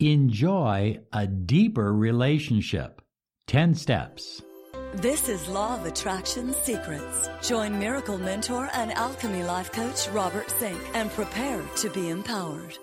enjoy a deeper relationship. 10 steps. This is Law of Attraction Secrets. Join Miracle Mentor and Alchemy Life Coach Robert Zink and prepare to be empowered.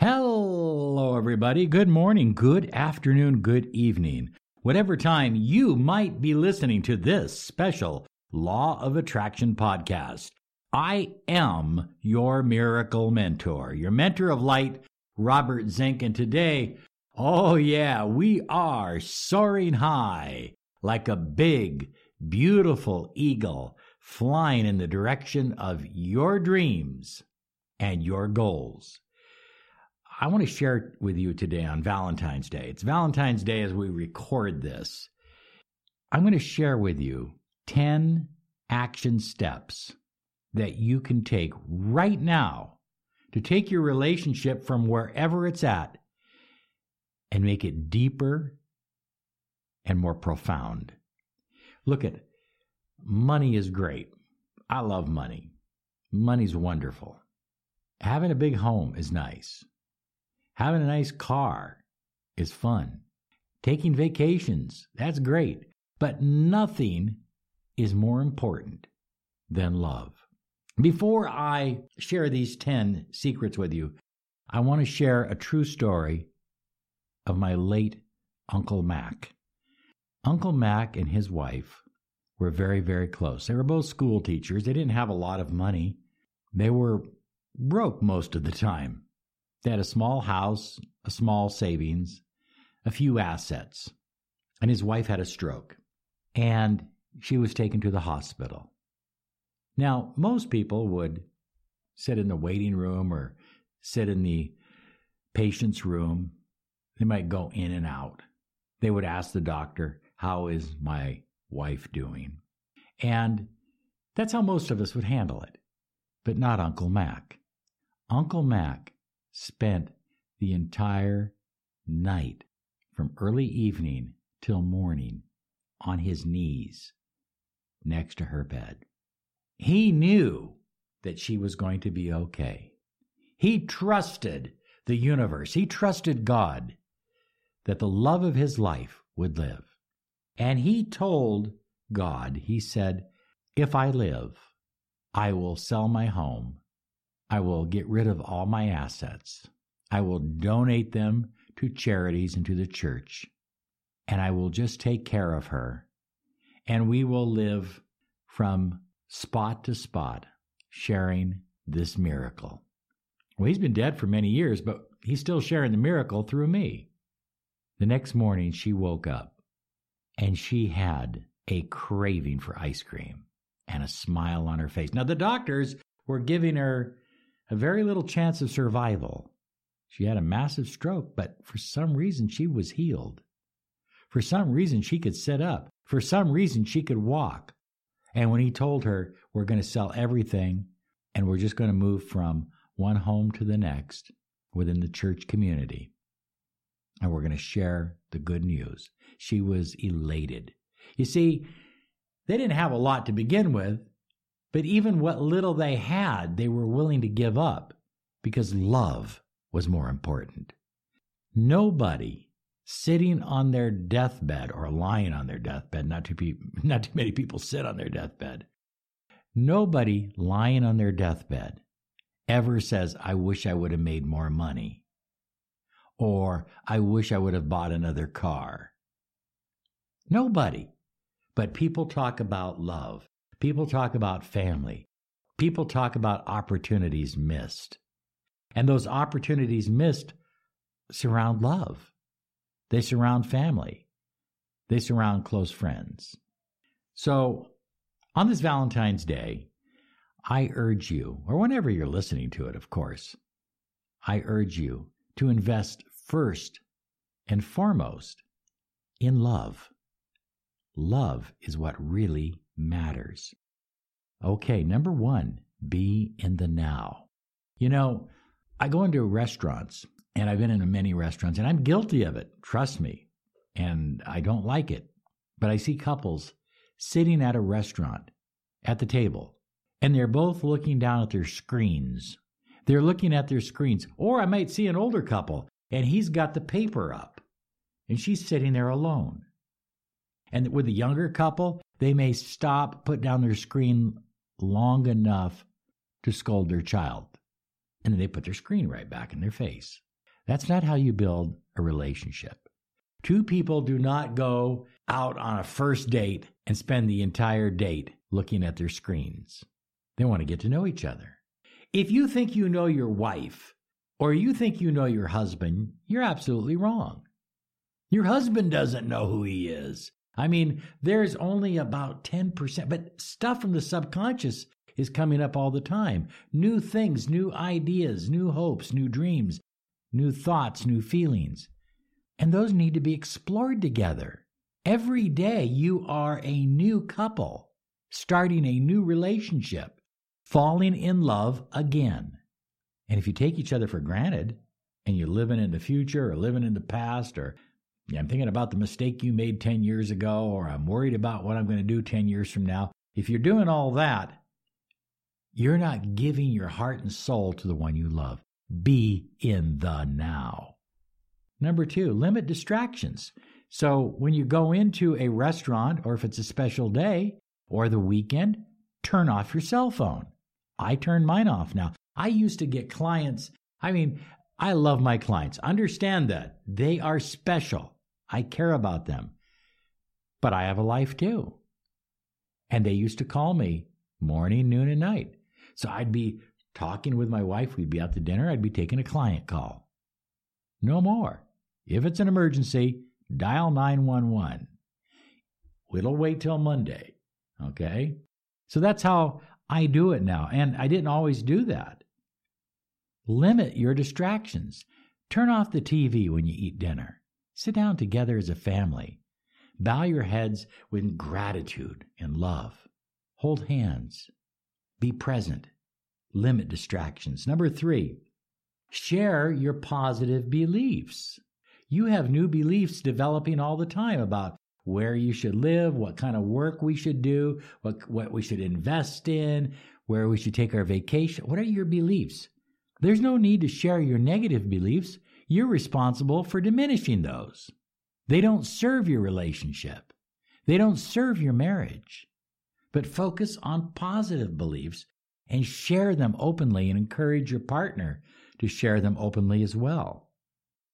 Hello, everybody. Good morning, good afternoon, good evening. Whatever time you might be listening to this special Law of Attraction podcast, I am your miracle mentor, your mentor of light, Robert Zink. And today, oh yeah, we are soaring high like a big, beautiful eagle flying in the direction of your dreams and your goals. I want to share with you today on Valentine's Day. It's Valentine's Day as we record this. I'm going to share with you 10 action steps that you can take right now to take your relationship from wherever it's at and make it deeper and more profound. Look at money is great. I love money. Money's wonderful. Having a big home is nice. Having a nice car is fun. Taking vacations, that's great. But nothing is more important than love. Before I share these 10 secrets with you, I want to share a true story of my late Uncle Mac. Uncle Mac and his wife were very, very close. They were both school teachers. They didn't have a lot of money. They were broke most of the time. They had a small house, a small savings, a few assets. And his wife had a stroke. And she was taken to the hospital. Now, most people would sit in the waiting room or sit in the patient's room. They might go in and out. They would ask the doctor, How is my wife doing? And that's how most of us would handle it. But not Uncle Mac. Uncle Mac spent the entire night from early evening till morning on his knees next to her bed. He knew that she was going to be okay. He trusted the universe, he trusted God that the love of his life would live. And he told God, he said, If I live, I will sell my home. I will get rid of all my assets. I will donate them to charities and to the church. And I will just take care of her. And we will live from spot to spot, sharing this miracle. Well, he's been dead for many years, but he's still sharing the miracle through me. The next morning, she woke up and she had a craving for ice cream and a smile on her face. Now, the doctors were giving her a very little chance of survival. She had a massive stroke, but for some reason, she was healed. For some reason, she could sit up. For some reason, she could walk. And when he told her, we're going to sell everything and we're just going to move from one home to the next within the church community, and we're going to share the good news, she was elated. You see, they didn't have a lot to begin with, but even what little they had, they were willing to give up because love was more important. Nobody sitting on their deathbed or lying on their deathbed. Not too, pe- not too many people sit on their deathbed. Nobody lying on their deathbed ever says, I wish I would have made more money. Or I wish I would have bought another car. Nobody. But people talk about love. People talk about family. People talk about opportunities missed. And those opportunities missed surround love. They surround family. They surround close friends. So, on this Valentine's Day, I urge you, or whenever you're listening to it, of course, I urge you to invest first and foremost in love. Love is what really matters. Okay, number one, be in the now. You know, I go into restaurants and I've been in many restaurants and I'm guilty of it, trust me. And I don't like it. But I see couples sitting at a restaurant at the table and they're both looking down at their screens. They're looking at their screens. Or I might see an older couple and he's got the paper up, and she's sitting there alone. And with a younger couple, they may stop, put down their screen long enough to scold their child. And then they put their screen right back in their face. That's not how you build a relationship. Two people do not go out on a first date and spend the entire date looking at their screens. They want to get to know each other. If you think you know your wife or you think you know your husband, you're absolutely wrong. Your husband doesn't know who he is. I mean, there's only about 10%, but stuff from the subconscious is coming up all the time. New things, new ideas, new hopes, new dreams, new thoughts, new feelings. And those need to be explored together. Every day you are a new couple, starting a new relationship, falling in love again. And if you take each other for granted and you're living in the future or living in the past or yeah, I'm thinking about the mistake you made 10 years ago, or I'm worried about what I'm going to do 10 years from now. If you're doing all that, you're not giving your heart and soul to the one you love. Be in the now. Number two, limit distractions. So when you go into a restaurant, or if it's a special day or the weekend, turn off your cell phone. I turn mine off now. I used to get clients. I mean, I love my clients. Understand that they are special. I care about them. But I have a life too. And they used to call me morning, noon, and night. So I'd be talking with my wife. We'd be out to dinner. I'd be taking a client call. No more. If it's an emergency, dial 911. It'll wait till Monday. Okay? So that's how I do it now. And I didn't always do that. Limit your distractions. Turn off the TV when you eat dinner. Sit down together as a family. Bow your heads with gratitude and love. Hold hands. Be present. Limit distractions. Number three, share your positive beliefs. You have new beliefs developing all the time about where you should live, what kind of work we should do, what, what we should invest in, where we should take our vacation. What are your beliefs? There's no need to share your negative beliefs. You're responsible for diminishing those. They don't serve your relationship. They don't serve your marriage. But focus on positive beliefs and share them openly and encourage your partner to share them openly as well.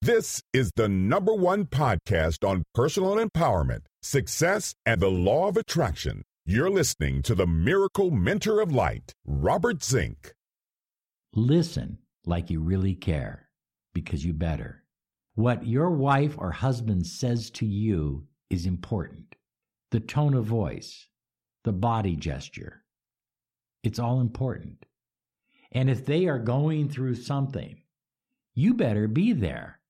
This is the number one podcast on personal empowerment, success, and the law of attraction. You're listening to the Miracle Mentor of Light, Robert Zink. Listen like you really care because you better. What your wife or husband says to you is important. The tone of voice, the body gesture, it's all important. And if they are going through something, you better be there.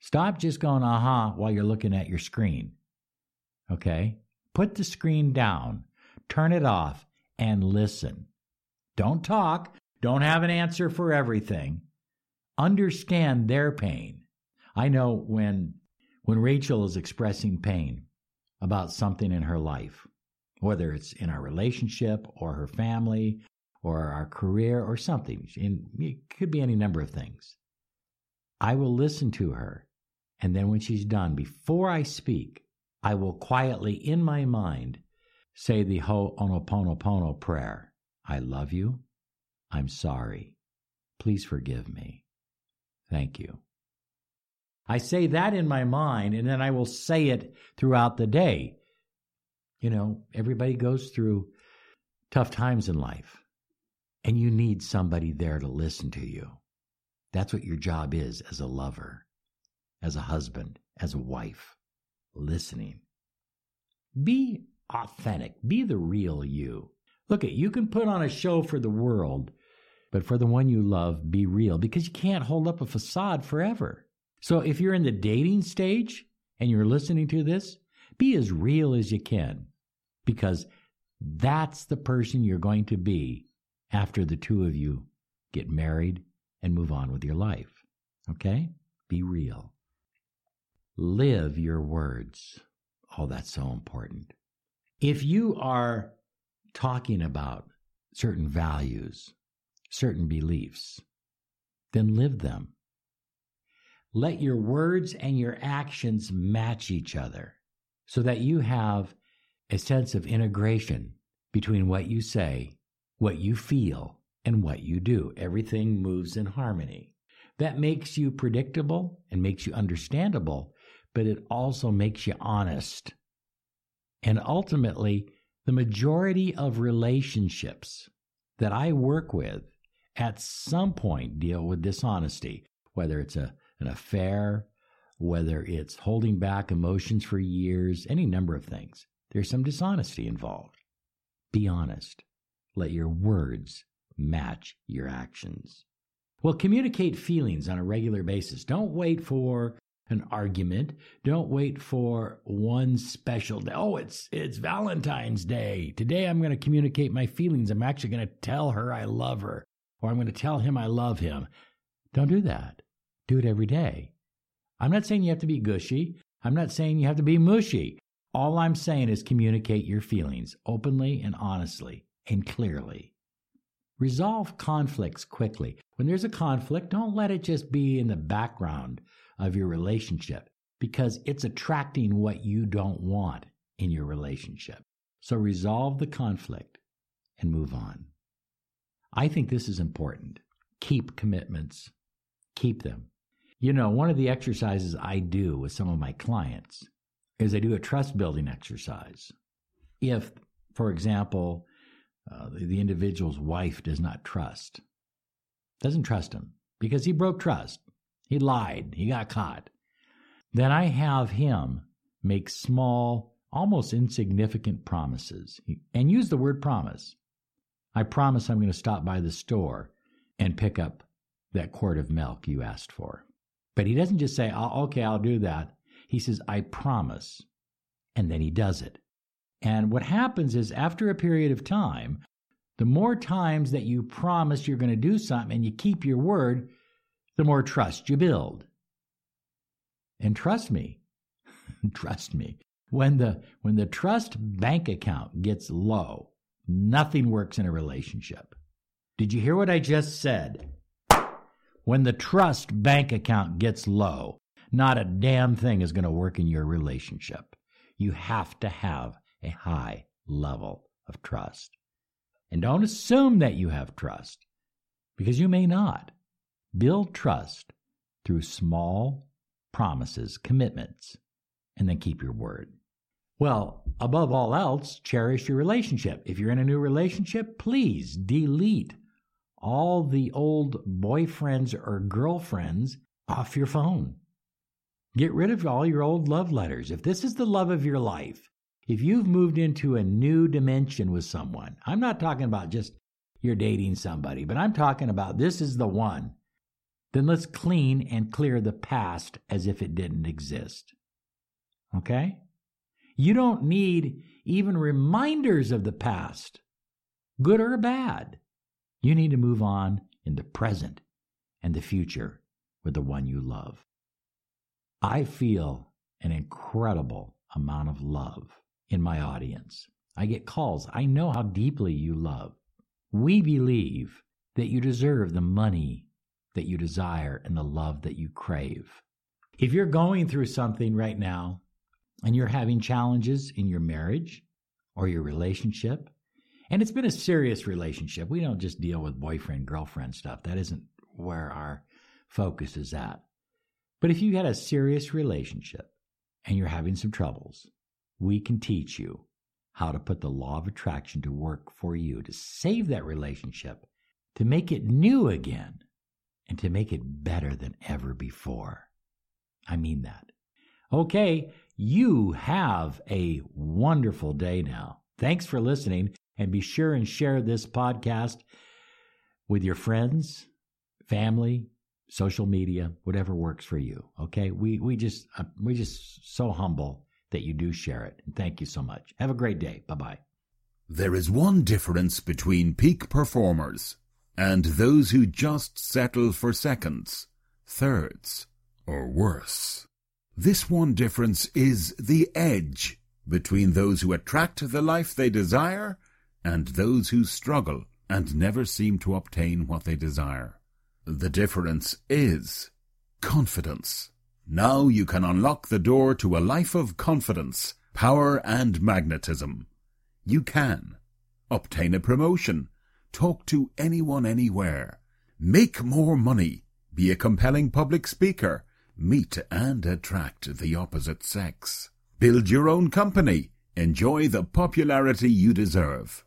Stop just going, aha, while you're looking at your screen. Okay? Put the screen down, turn it off, and listen. Don't talk. Don't have an answer for everything understand their pain. I know when when Rachel is expressing pain about something in her life, whether it's in our relationship or her family or our career or something, in, it could be any number of things. I will listen to her, and then when she's done, before I speak, I will quietly in my mind say the Ho'oponopono prayer. I love you. I'm sorry. Please forgive me. Thank you. I say that in my mind, and then I will say it throughout the day. You know, everybody goes through tough times in life, and you need somebody there to listen to you. That's what your job is as a lover, as a husband, as a wife, listening. Be authentic, be the real you. Look at you can put on a show for the world but for the one you love, be real because you can't hold up a facade forever. So if you're in the dating stage and you're listening to this, be as real as you can because that's the person you're going to be after the two of you get married and move on with your life. Okay? Be real. Live your words. Oh, that's so important. If you are talking about certain values, certain beliefs, then live them. let your words and your actions match each other so that you have a sense of integration between what you say, what you feel, and what you do. Everything moves in harmony. That makes you predictable and makes you understandable, but it also makes you honest. And ultimately, the majority of relationships that I work with at some point deal with dishonesty, whether it's a, an affair, whether it's holding back emotions for years, any number of things. There's some dishonesty involved. Be honest. Let your words match your actions. Well, communicate feelings on a regular basis. Don't wait for an argument. Don't wait for one special day. Oh, it's it's Valentine's Day. Today I'm going to communicate my feelings. I'm actually going to tell her I love her or I'm going to tell him I love him. Don't do that. Do it every day. I'm not saying you have to be gushy. I'm not saying you have to be mushy. All I'm saying is communicate your feelings openly and honestly and clearly. Resolve conflicts quickly. When there's a conflict, don't let it just be in the background of your relationship because it's attracting what you don't want in your relationship. So resolve the conflict and move on. I think this is important. Keep commitments, keep them. You know, one of the exercises I do with some of my clients is I do a trust building exercise. If, for example, uh, the, the individual's wife does not trust, doesn't trust him because he broke trust, he lied, he got caught, then I have him make small, almost insignificant promises and use the word promise. I promise I'm going to stop by the store and pick up that quart of milk you asked for. But he doesn't just say, oh, okay, I'll do that. He says, I promise. And then he does it. And what happens is, after a period of time, the more times that you promise you're going to do something and you keep your word, the more trust you build. And trust me, trust me, when the when the trust bank account gets low, Nothing works in a relationship. Did you hear what I just said? When the trust bank account gets low, not a damn thing is going to work in your relationship. You have to have a high level of trust. And don't assume that you have trust, because you may not. Build trust through small promises, commitments, and then keep your word. Well, above all else, cherish your relationship. If you're in a new relationship, please delete all the old boyfriends or girlfriends off your phone. Get rid of all your old love letters. If this is the love of your life, if you've moved into a new dimension with someone, I'm not talking about just you're dating somebody, but I'm talking about this is the one, then let's clean and clear the past as if it didn't exist. Okay? You don't need even reminders of the past, good or bad. You need to move on in the present and the future with the one you love. I feel an incredible amount of love in my audience. I get calls. I know how deeply you love. We believe that you deserve the money that you desire and the love that you crave. If you're going through something right now and you're having challenges in your marriage or your relationship, and it's been a serious relationship, we don't just deal with boyfriend girlfriend stuff. That isn't where our focus is at. But if you had a serious relationship and you're having some troubles, we can teach you how to put the law of attraction to work for you to save that relationship, to make it new again, and to make it better than ever before. I mean that. Okay, you have a wonderful day now. Thanks for listening, and be sure and share this podcast with your friends, family, social media, whatever works for you. Okay, we we just we just so humble that you do share it. And thank you so much. Have a great day. Bye bye. There is one difference between peak performers and those who just settle for seconds, thirds, or worse. This one difference is the edge between those who attract the life they desire and those who struggle and never seem to obtain what they desire. The difference is confidence. Now you can unlock the door to a life of confidence, power, and magnetism. You can obtain a promotion, talk to anyone anywhere, make more money, be a compelling public speaker, meet and attract the opposite sex, build your own company, enjoy the popularity you deserve.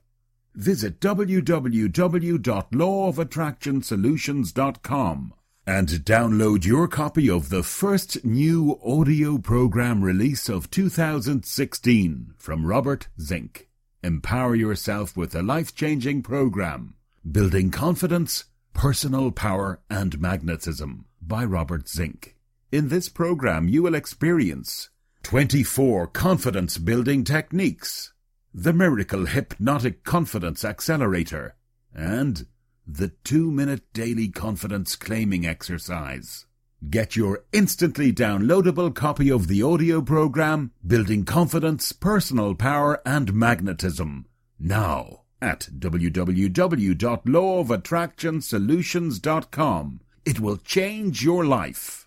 Visit www.lawofattractionsolutions.com and download your copy of the first new audio program release of 2016 from Robert Zink. Empower yourself with a life changing program, Building Confidence, Personal Power, and Magnetism by Robert Zink. In this program, you will experience 24 confidence building techniques, the Miracle Hypnotic Confidence Accelerator, and the two minute daily confidence claiming exercise. Get your instantly downloadable copy of the audio program Building Confidence, Personal Power and Magnetism now at www.lawofattractionsolutions.com. It will change your life.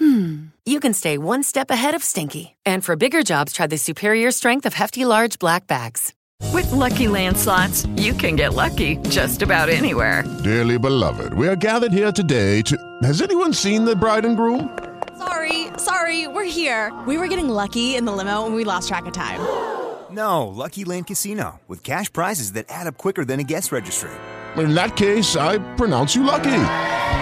hmm, you can stay one step ahead of stinky. And for bigger jobs, try the superior strength of Hefty Large Black Bags. With Lucky Land slots, you can get lucky just about anywhere. Dearly beloved, we are gathered here today to. Has anyone seen the bride and groom? Sorry, sorry, we're here. We were getting lucky in the limo and we lost track of time. No, Lucky Land Casino, with cash prizes that add up quicker than a guest registry. In that case, I pronounce you lucky.